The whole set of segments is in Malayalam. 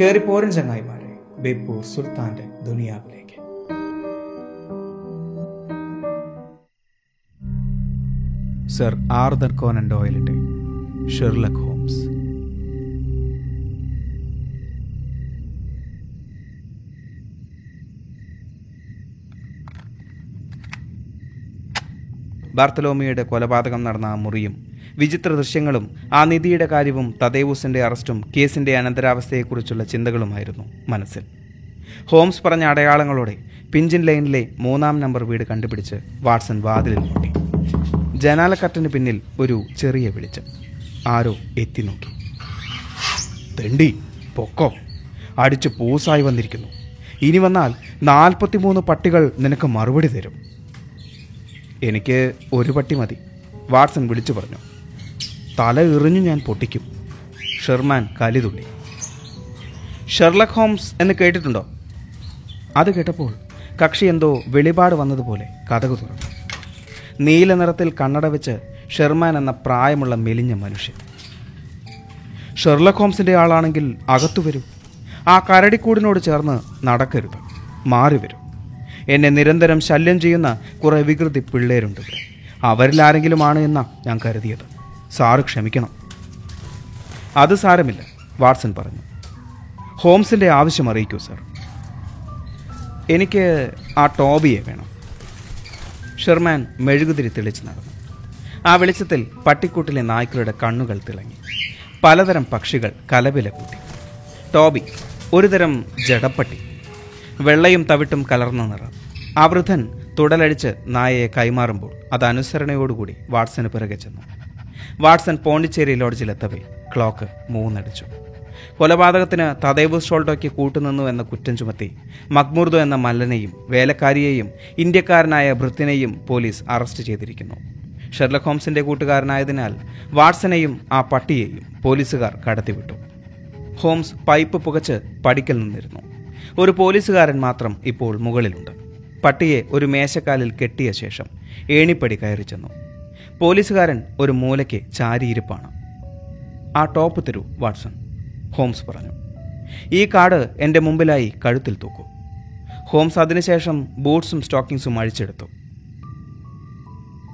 കയറി പോരൻ ചങ്ങായിമാരെ ബേപ്പൂർ സുൽത്താന്റെ ദുനിയാവിലേക്ക്. സർ ആർദർ കോനൻ ഡോയലിന്റെ ഷെർലക് ഹോംസ് ബാർത്തലോമിയുടെ കൊലപാതകം നടന്ന മുറിയും വിചിത്ര ദൃശ്യങ്ങളും ആ നിധിയുടെ കാര്യവും തദേവൂസിന്റെ അറസ്റ്റും കേസിന്റെ അനന്തരാവസ്ഥയെക്കുറിച്ചുള്ള ചിന്തകളുമായിരുന്നു മനസ്സിൽ. ഹോംസ് പറഞ്ഞ അടയാളങ്ങളോടെ പിഞ്ചിൻ ലൈനിലെ മൂന്നാം നമ്പർ വീട് കണ്ടുപിടിച്ച് വാട്സൺ വാതിലിൽ മുട്ടി. ജനാലക്കട്ടിന് പിന്നിൽ ഒരു ചെറിയ വെളിച്ചം. ആരോ എത്തി നോക്കി. തെണ്ടി പൊക്കോ. അടിച്ച് പൂസായി വന്നിരിക്കുന്നു. ഇനി വന്നാൽ നാൽപ്പത്തിമൂന്ന് പട്ടികൾ നിനക്ക് മറുപടി തരും. എനിക്ക് ഒരു പട്ടി മതി. വാട്സൺ വിളിച്ചു പറഞ്ഞു. തല എറിഞ്ഞു ഞാൻ പൊട്ടിക്കും. ഷെർമാൻ കലിതുള്ളി ഷെർലക് ഹോംസ് എന്ന് കേട്ടിട്ടുണ്ടോ? അത് കേട്ടപ്പോൾ കക്ഷി എന്തോ വെളിപാട് വന്നതുപോലെ കഥകു തുറന്നു. നീല നിറത്തിൽ കണ്ണട വെച്ച് ഷെർമാൻ എന്ന പ്രായമുള്ള മെലിഞ്ഞ മനുഷ്യൻ. ഷെർലക് ഹോംസിന്റെ ആളാണെങ്കിൽ അകത്തു വരൂ. ആ കരടിക്കൂടിനോട് ചേർന്ന് നടക്കരുത്. മാറി വരൂ. എന്നെ നിരന്തരം ശല്യം ചെയ്യുന്ന കുറേ വികൃതി പിള്ളേരുണ്ട് ഇവിടെ. അവരിൽ ആരെങ്കിലും ആണ് എന്നാ ഞാൻ കരുതിയത്. സാറ് ക്ഷമിക്കണം. അത് സാരമില്ല വാട്സൺ പറഞ്ഞു. ഹോംസിന്റെ ആവശ്യം അറിയിക്കൂ സർ. എനിക്ക് ആ ടോബിയെ വേണം. ഷെർമാൻ മെഴുകുതിരി തെളിച്ച് നടന്നു. ആ വെളിച്ചത്തിൽ പട്ടിക്കൂട്ടിലെ നായ്ക്കളുടെ കണ്ണുകൾ തിളങ്ങി. പലതരം പക്ഷികൾ കലവില കൂട്ടി. ടോബി ഒരുതരം ജടപ്പട്ടി വെള്ളയും തവിട്ടും കലർന്ന നിറം. ആ വൃദ്ധൻ തുടലടിച്ച് നായയെ കൈമാറുമ്പോൾ അത് അനുസരണയോടുകൂടി വാട്സന് പിറകെ ചെന്നു. വാട്സൺ പോണ്ടിച്ചേരി ലോഡ്ജിലെത്തവേ ക്ലോക്ക് മൂന്നടിച്ചു. കൊലപാതകത്തിന് തദേവ് ഷോൾട്ടോയ്ക്ക് കൂട്ടുനിന്നു എന്ന കുറ്റം ചുമത്തി മക്മുർദോ എന്ന മല്ലനെയും വേലക്കാരിയെയും ഇന്ത്യക്കാരനായ ഭൃത്തിനെയും പോലീസ് അറസ്റ്റ് ചെയ്തിരിക്കുന്നു. ഷെർലക് ഹോംസിന്റെ കൂട്ടുകാരനായതിനാൽ വാട്സനെയും ആ പട്ടിയെയും പോലീസുകാർ കടത്തിവിട്ടു. ഹോംസ് പൈപ്പ് പുകച്ച് പടിക്കൽ നിന്നിരുന്നു. ഒരു പോലീസുകാരൻ മാത്രം ഇപ്പോൾ മുകളിലുണ്ട്. പട്ടിയെ ഒരു മേശക്കാലിൽ കെട്ടിയ ശേഷം ഏണിപ്പടി കയറി ചെന്നു. പോലീസുകാരൻ ഒരു മൂലയ്ക്ക് ചാരിയിരിപ്പാണ്. ആ ടോപ്പ് തരൂ വാട്സൺ ഹോംസ് പറഞ്ഞു. ഈ കാർഡ് എന്റെ മുമ്പിലായി കഴുത്തിൽ തൂക്കൂ. ഹോംസ് അതിനുശേഷം ബൂട്ട്സും സ്റ്റോക്കിങ്സും അഴിച്ചെടുത്തു.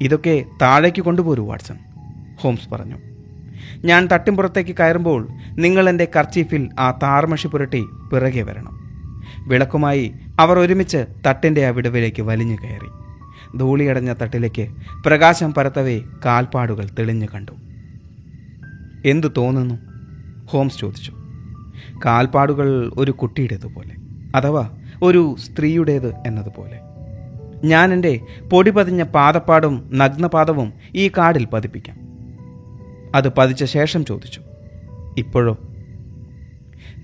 ഇതൊക്കെ താഴേക്ക് കൊണ്ടുപോരൂ വാട്സൺ ഹോംസ് പറഞ്ഞു. ഞാൻ തട്ടിമ്പുറത്തേക്ക് കയറുമ്പോൾ നിങ്ങൾ എന്റെ കർച്ചീഫിൽ ആ താർമഷി പുരട്ടി പിറകെ വരണം. വിളക്കുമായി അവർ ഒരുമിച്ച് തട്ടിന്റെ ആ വിടവിലേക്ക് വലിഞ്ഞു കയറി. ധൂളിയടഞ്ഞ തട്ടിലേക്ക് പ്രകാശം പരത്തവേ കാൽപ്പാടുകൾ തെളിഞ്ഞു കണ്ടു. എന്തു തോന്നുന്നു? ഹോംസ് ചോദിച്ചു. കാൽപ്പാടുകൾ ഒരു കുട്ടിയുടേതുപോലെ അഥവാ ഒരു സ്ത്രീയുടേത് എന്നതുപോലെ. ഞാൻ എന്റെ പൊടി പതിഞ്ഞ പാദപ്പാടും നഗ്നപാദവും ഈ കാടിൽ പതിപ്പിക്കാം. അത് പതിച്ച ശേഷം ചോദിച്ചു. ഇപ്പോഴോ?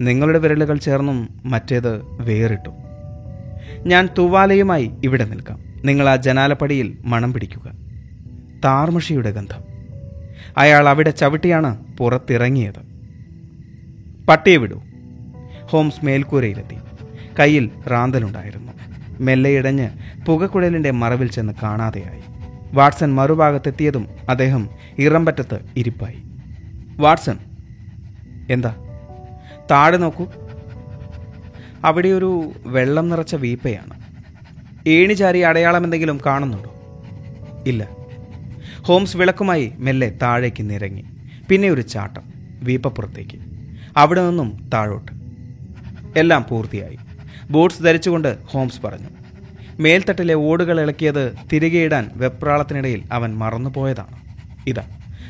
നിങ്ങളുടെ വിരലുകൾ ചേർന്നും മറ്റേത് വേറിട്ടു. ഞാൻ തൂവാലയുമായി ഇവിടെ നിൽക്കാം. നിങ്ങൾ ആ ജനാലപ്പടിയിൽ മണം പിടിക്കുക. താർമഷിയുടെ ഗന്ധം. അയാൾ അവിടെ ചവിട്ടിയാണ് പുറത്തിറങ്ങിയത്. പട്ടിയെ വിടൂ. ഹോംസ് മേൽക്കൂരയിലെത്തി. കയ്യിൽ റാന്തലുണ്ടായിരുന്നു. മെല്ലെ ഇടഞ്ഞ് പുകക്കുഴലിന്റെ മറവിൽ ചെന്ന് കാണാതെയായി. വാട്സൺ മറുഭാഗത്തെത്തിയതും അദ്ദേഹം ഇറമ്പറ്റത്ത് ഇരിപ്പായി. വാട്സൺ എന്താ? താഴെ നോക്കൂ. അവിടെ ഒരു വെള്ളം നിറച്ച വീപ്പയാണ്. ഏണിചാരി അടയാളം എന്തെങ്കിലും കാണുന്നുണ്ടോ? ഇല്ല. ഹോംസ് വിളക്കുമായി മെല്ലെ താഴേക്ക് നിരങ്ങി. പിന്നെ ഒരു ചാട്ടം. വീപ്പപ്പുറത്തേക്ക് അവിടെ നിന്നും താഴോട്ട്. എല്ലാം പൂർത്തിയായി. ബൂട്ട്സ് ധരിച്ചുകൊണ്ട് ഹോംസ് പറഞ്ഞു. മേൽത്തട്ടിലെ ഓടുകൾ ഇളക്കിയത് തിരികെ ഇടാൻ വെപ്രാളത്തിനിടയിൽ അവൻ മറന്നുപോയതാണ്. ഇതാ.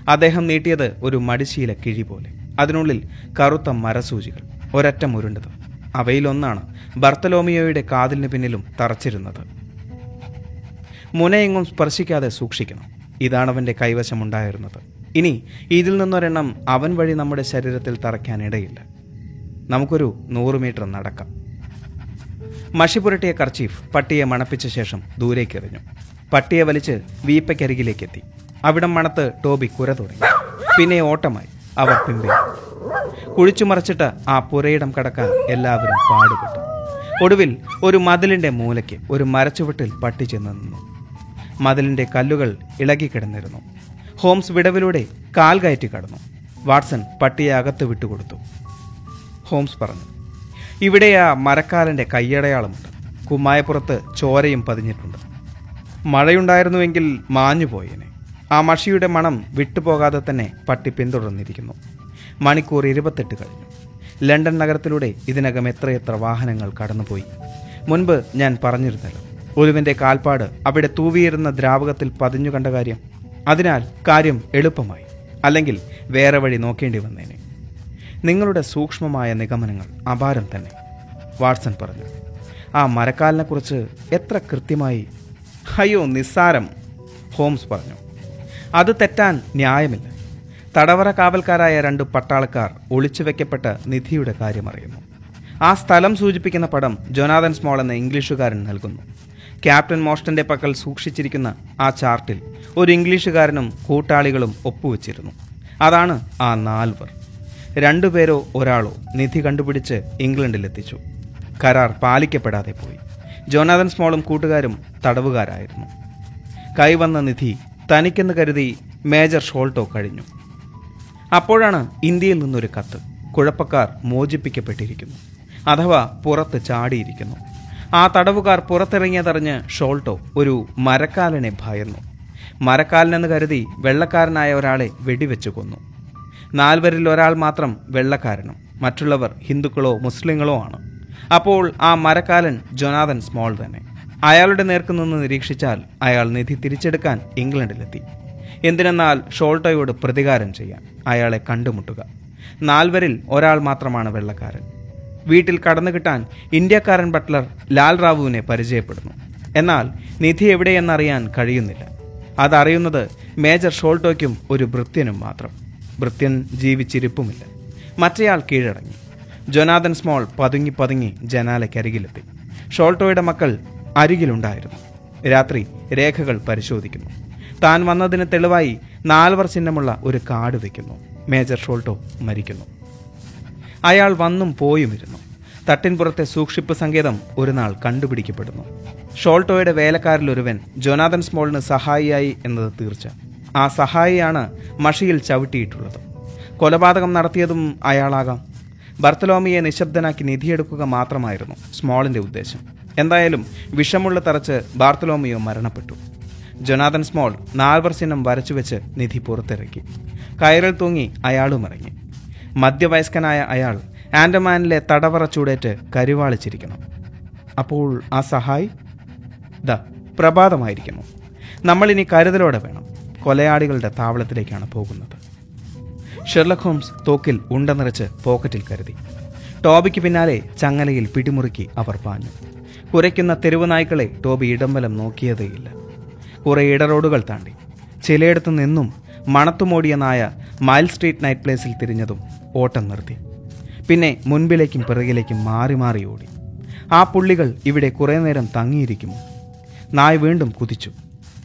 അദ്ദേഹം നീട്ടിയത് ഒരു മടിശീല കിഴി പോലെ. അതിനുള്ളിൽ കറുത്ത മരസൂചികൾ ഒരറ്റം ഉരുണ്ടത്. അവയിലൊന്നാണ് ബർത്തലോമിയോയുടെ കാതിലിന് പിന്നിലും തറച്ചിരുന്നത്. മുനയെങ്ങും സ്പർശിക്കാതെ സൂക്ഷിക്കണം. ഇതാണ് കൈവശമുണ്ടായിരുന്നത്. ഇനി ഇതിൽ നിന്നൊരെണ്ണം അവൻ വഴി നമ്മുടെ ശരീരത്തിൽ തറയ്ക്കാനിടയില്ല നമുക്കൊരു നൂറ് മീറ്റർ നടക്കാം. മഷി പുരട്ടിയ കർച്ചീഫ് പട്ടിയെ മണപ്പിച്ച ശേഷം ദൂരേക്ക് എറിഞ്ഞു. പട്ടിയെ വലിച്ച് വീപ്പയ്ക്കരികിലേക്കെത്തി. അവിടം മണത്ത് ടോബി കുര തുടങ്ങി. പിന്നെ ഓട്ടമായി. അവർ പിമ്പേ കുഴിച്ചു മറച്ചിട്ട് ആ പുരയിടം കടക്കാൻ എല്ലാവരും പാടുപെട്ടു. ഒടുവിൽ ഒരു മതിലിന്റെ മൂലയ്ക്ക് ഒരു മരച്ചുവട്ടിൽ പട്ടി ചെന്ന് നിന്നു. മതിലിന്റെ കല്ലുകൾ ഇളകിക്കിടന്നിരുന്നു. ഹോംസ് വിടവിലൂടെ കാൽ കയറ്റി കടന്നു. വാട്സൺ പട്ടിയെ അകത്ത് വിട്ടുകൊടുത്തു. ഹോംസ് പറഞ്ഞു ഇവിടെ ആ മരക്കാലന്റെ കയ്യടയാളമുണ്ട്. കുമ്മായപ്പുറത്ത് ചോരയും പതിഞ്ഞിട്ടുണ്ട്. മഴയുണ്ടായിരുന്നുവെങ്കിൽ മാഞ്ഞു പോയേനെ ആ മഷിയുടെ മണം വിട്ടുപോകാതെ തന്നെ പട്ടി പിന്തുടർന്നിരിക്കുന്നു. മണിക്കൂർ ഇരുപത്തെട്ട് കഴിഞ്ഞു. ലണ്ടൻ നഗരത്തിലൂടെ ഇതിനകം എത്രയെത്ര വാഹനങ്ങൾ കടന്നുപോയി. മുൻപ് ഞാൻ പറഞ്ഞിരുന്നല്ലോ ഒരുവിന്റെ കാൽപ്പാട് അവിടെ തൂവിയിരുന്ന ദ്രാവകത്തിൽ പതിഞ്ഞു കണ്ട കാര്യം. അതിനാൽ കാര്യം എളുപ്പമായി അല്ലെങ്കിൽ വേറെ വഴി നോക്കേണ്ടി വന്നേനെ. നിങ്ങളുടെ സൂക്ഷ്മമായ നിഗമനങ്ങൾ അപാരം തന്നെ വാട്സൺ പറഞ്ഞു. ആ മരക്കാലിനെക്കുറിച്ച് എത്ര കൃത്യമായി അയ്യോ നിസ്സാരം ഹോംസ് പറഞ്ഞു. അത് തെറ്റാൻ ന്യായമില്ല. തടവറ കാവൽക്കാരായ രണ്ട് പട്ടാളക്കാർ ഒളിച്ചു വെക്കപ്പെട്ട നിധിയുടെ കാര്യമറിയുന്നു ആ സ്ഥലം സൂചിപ്പിക്കുന്ന പടം ജൊനാഥൻ സ്മോൾ എന്ന ഇംഗ്ലീഷുകാരൻ നൽകുന്നു. ക്യാപ്റ്റൻ മോസ്റ്റന്റെ പക്കൽ സൂക്ഷിച്ചിരിക്കുന്ന ആ ചാർട്ടിൽ ഒരു ഇംഗ്ലീഷുകാരനും കൂട്ടാളികളും ഒപ്പുവെച്ചിരുന്നു. അതാണ് ആ നാൽവർ. രണ്ടുപേരോ ഒരാളോ നിധി കണ്ടുപിടിച്ച് ഇംഗ്ലണ്ടിലെത്തിച്ചു. കരാർ പാലിക്കപ്പെടാതെ പോയി. ജോനാഥൻ സ്മോളും കൂട്ടുകാരും തടവുകാരായിരുന്നു. കൈവന്ന നിധി തനിക്കെന്ന് കരുതി മേജർ ഷോൾട്ടോ കഴിഞ്ഞു. അപ്പോഴാണ് ഇന്ത്യയിൽ നിന്നൊരു കത്ത് കുഴപ്പക്കാർ മോചിപ്പിക്കപ്പെട്ടിരിക്കുന്നു. അഥവാ പുറത്ത് ചാടിയിരിക്കുന്നു. ആ തടവുകാർ പുറത്തിറങ്ങിയതറിഞ്ഞ് ഷോൾട്ടോ ഒരു മരക്കാലനെ ഭയന്നു. മരക്കാലനെന്ന് കരുതി വെള്ളക്കാരനായ ഒരാളെ വെടിവെച്ച് കൊന്നു. നാൽവരിൽ ഒരാൾ മാത്രം വെള്ളക്കാരനും മറ്റുള്ളവർ ഹിന്ദുക്കളോ മുസ്ലിങ്ങളോ ആണ്. അപ്പോൾ ആ മരക്കാലൻ ജൊനാഥൻ സ്മോൾ തന്നെ. അയാളുടെ നേർക്ക് നിന്ന് നിരീക്ഷിച്ചാൽ അയാൾ നിധി തിരിച്ചെടുക്കാൻ ഇംഗ്ലണ്ടിലെത്തി. എന്തിനെന്നാൽ ഷോൾട്ടോയോട് പ്രതികാരം ചെയ്യാൻ അയാളെ കണ്ടുമുട്ടുക. നാൽവരിൽ ഒരാൾ മാത്രമാണ് വെള്ളക്കാരൻ. വീട്ടിൽ കടന്നു കിട്ടാൻ ഇന്ത്യക്കാരൻ ബട്ട്ലർ ലാൽ റാവുവിനെ പരിചയപ്പെടുന്നു. എന്നാൽ നിധി എവിടെയെന്നറിയാൻ കഴിയുന്നില്ല. അതറിയുന്നത് മേജർ ഷോൾട്ടോയ്ക്കും ഒരു ഭൃത്യനും മാത്രം. ഭൃത്യൻ ജീവിച്ചിരിപ്പുമില്ല. മറ്റേയാൾ കീഴടങ്ങി. ജൊനാഥൻ സ്മോൾ പതുങ്ങി പതുങ്ങി ജനാലയ്ക്കരികിലെത്തി. ഷോൾട്ടോയുടെ മക്കൾ അരികിലുണ്ടായിരുന്നു. രാത്രി രേഖകൾ പരിശോധിക്കുന്നു. താൻ വന്നതിന് തെളിവായി നാൽവർ ചിഹ്നമുള്ള ഒരു കാർഡ് വയ്ക്കുന്നു മേജർ ഷോൾട്ടോ മരിക്കുന്നു. അയാൾ വന്നും പോയും പോയുമിരുന്നു. തട്ടിൻപുറത്തെ സൂക്ഷിപ്പ് സങ്കേതം ഒരു നാൾ കണ്ടുപിടിക്കപ്പെടുന്നു. ഷോൾട്ടോയുടെ വേലക്കാരിലൊരുവൻ ജോനാഥൻ സ്മോളിന് സഹായിയായി എന്നത് തീർച്ച. ആ സഹായിയാണ് മഷിയിൽ ചവിട്ടിയിട്ടുള്ളത്. കൊലപാതകം നടത്തിയതും അയാളാകാം. ബർത്തലോമിയെ നിശബ്ദനാക്കി നിധിയെടുക്കുക മാത്രമായിരുന്നു സ്മോളിന്റെ ഉദ്ദേശം. എന്തായാലും വിഷമുള്ള തറച്ച് ബാർത്തലോമിയോ മരണപ്പെട്ടു. ജൊനാഥൻ സ്മോൾ നാൽവർ ചിഹ്നം വരച്ചുവെച്ച് നിധി പുറത്തിറക്കി. കയറിൽ തൂങ്ങി അയാളും ഇറങ്ങി. മധ്യവയസ്കനായ അയാൾ ആൻഡമാനിലെ തടവറ ചൂടേറ്റ് കരുവാളിച്ചിരിക്കണം അപ്പോൾ ആ സഹായി? ദ പ്രഭാതമായിരിക്കുന്നു. നമ്മളിനി കരുതലോടെ വേണം. കൊലയാളികളുടെ താവളത്തിലേക്കാണ് പോകുന്നത്. ഷെർലക് ഹോംസ് തോക്കിൽ ഉണ്ട നിറച്ച് പോക്കറ്റിൽ കരുതി. ടോബിക്ക് പിന്നാലെ ചങ്ങലയിൽ പിടിമുറുക്കി അവർ പാഞ്ഞു. കുരയ്ക്കുന്ന തെരുവുനായ്ക്കളെ ടോബി ഇടംവലം നോക്കിയതേയില്ല. കുറെ ഇടറോഡുകൾ താണ്ടി. ചിലയിടത്തു നിന്നും മണത്തുമോടിയ നായ മൈൽ സ്ട്രീറ്റ് നൈറ്റ് പ്ലേസിൽ തിരിഞ്ഞതും ഓട്ടം നിർത്തി. പിന്നെ മുൻപിലേക്കും പിറകിലേക്കും മാറി മാറി ഓടി. ആ പുള്ളികൾ ഇവിടെ കുറേ നേരം തങ്ങിയിരിക്കുമോ? നായ വീണ്ടും കുതിച്ചു.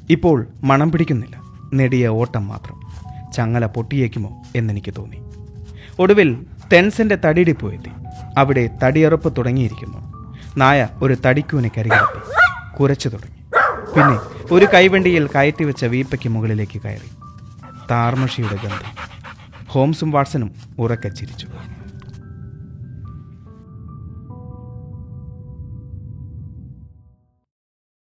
ഇപ്പോൾ മണം പിടിക്കുന്നില്ല. നെടിയ ഓട്ടം മാത്രം. ചങ്ങല പൊട്ടിയേക്കുമോ എന്നെനിക്ക് തോന്നി. ഒടുവിൽ തെൻസിന്റെ തടിയിടിപ്പോയെത്തി അവിടെ തടിയറുപ്പ് തുടങ്ങിയിരിക്കുന്നു. നായ ഒരു തടിക്കൂനെ കരികിലെത്തി കുരച്ചു തുടങ്ങി. പിന്നെ ഒരു കൈവണ്ടിയിൽ കയറ്റി വെച്ച വീപ്പയ്ക്ക് മുകളിലേക്ക് കയറി. താർമഷിയുടെ ഗന്ധം. ഹോംസും വാട്സനും ഉറക്കെ ചിരിച്ചു.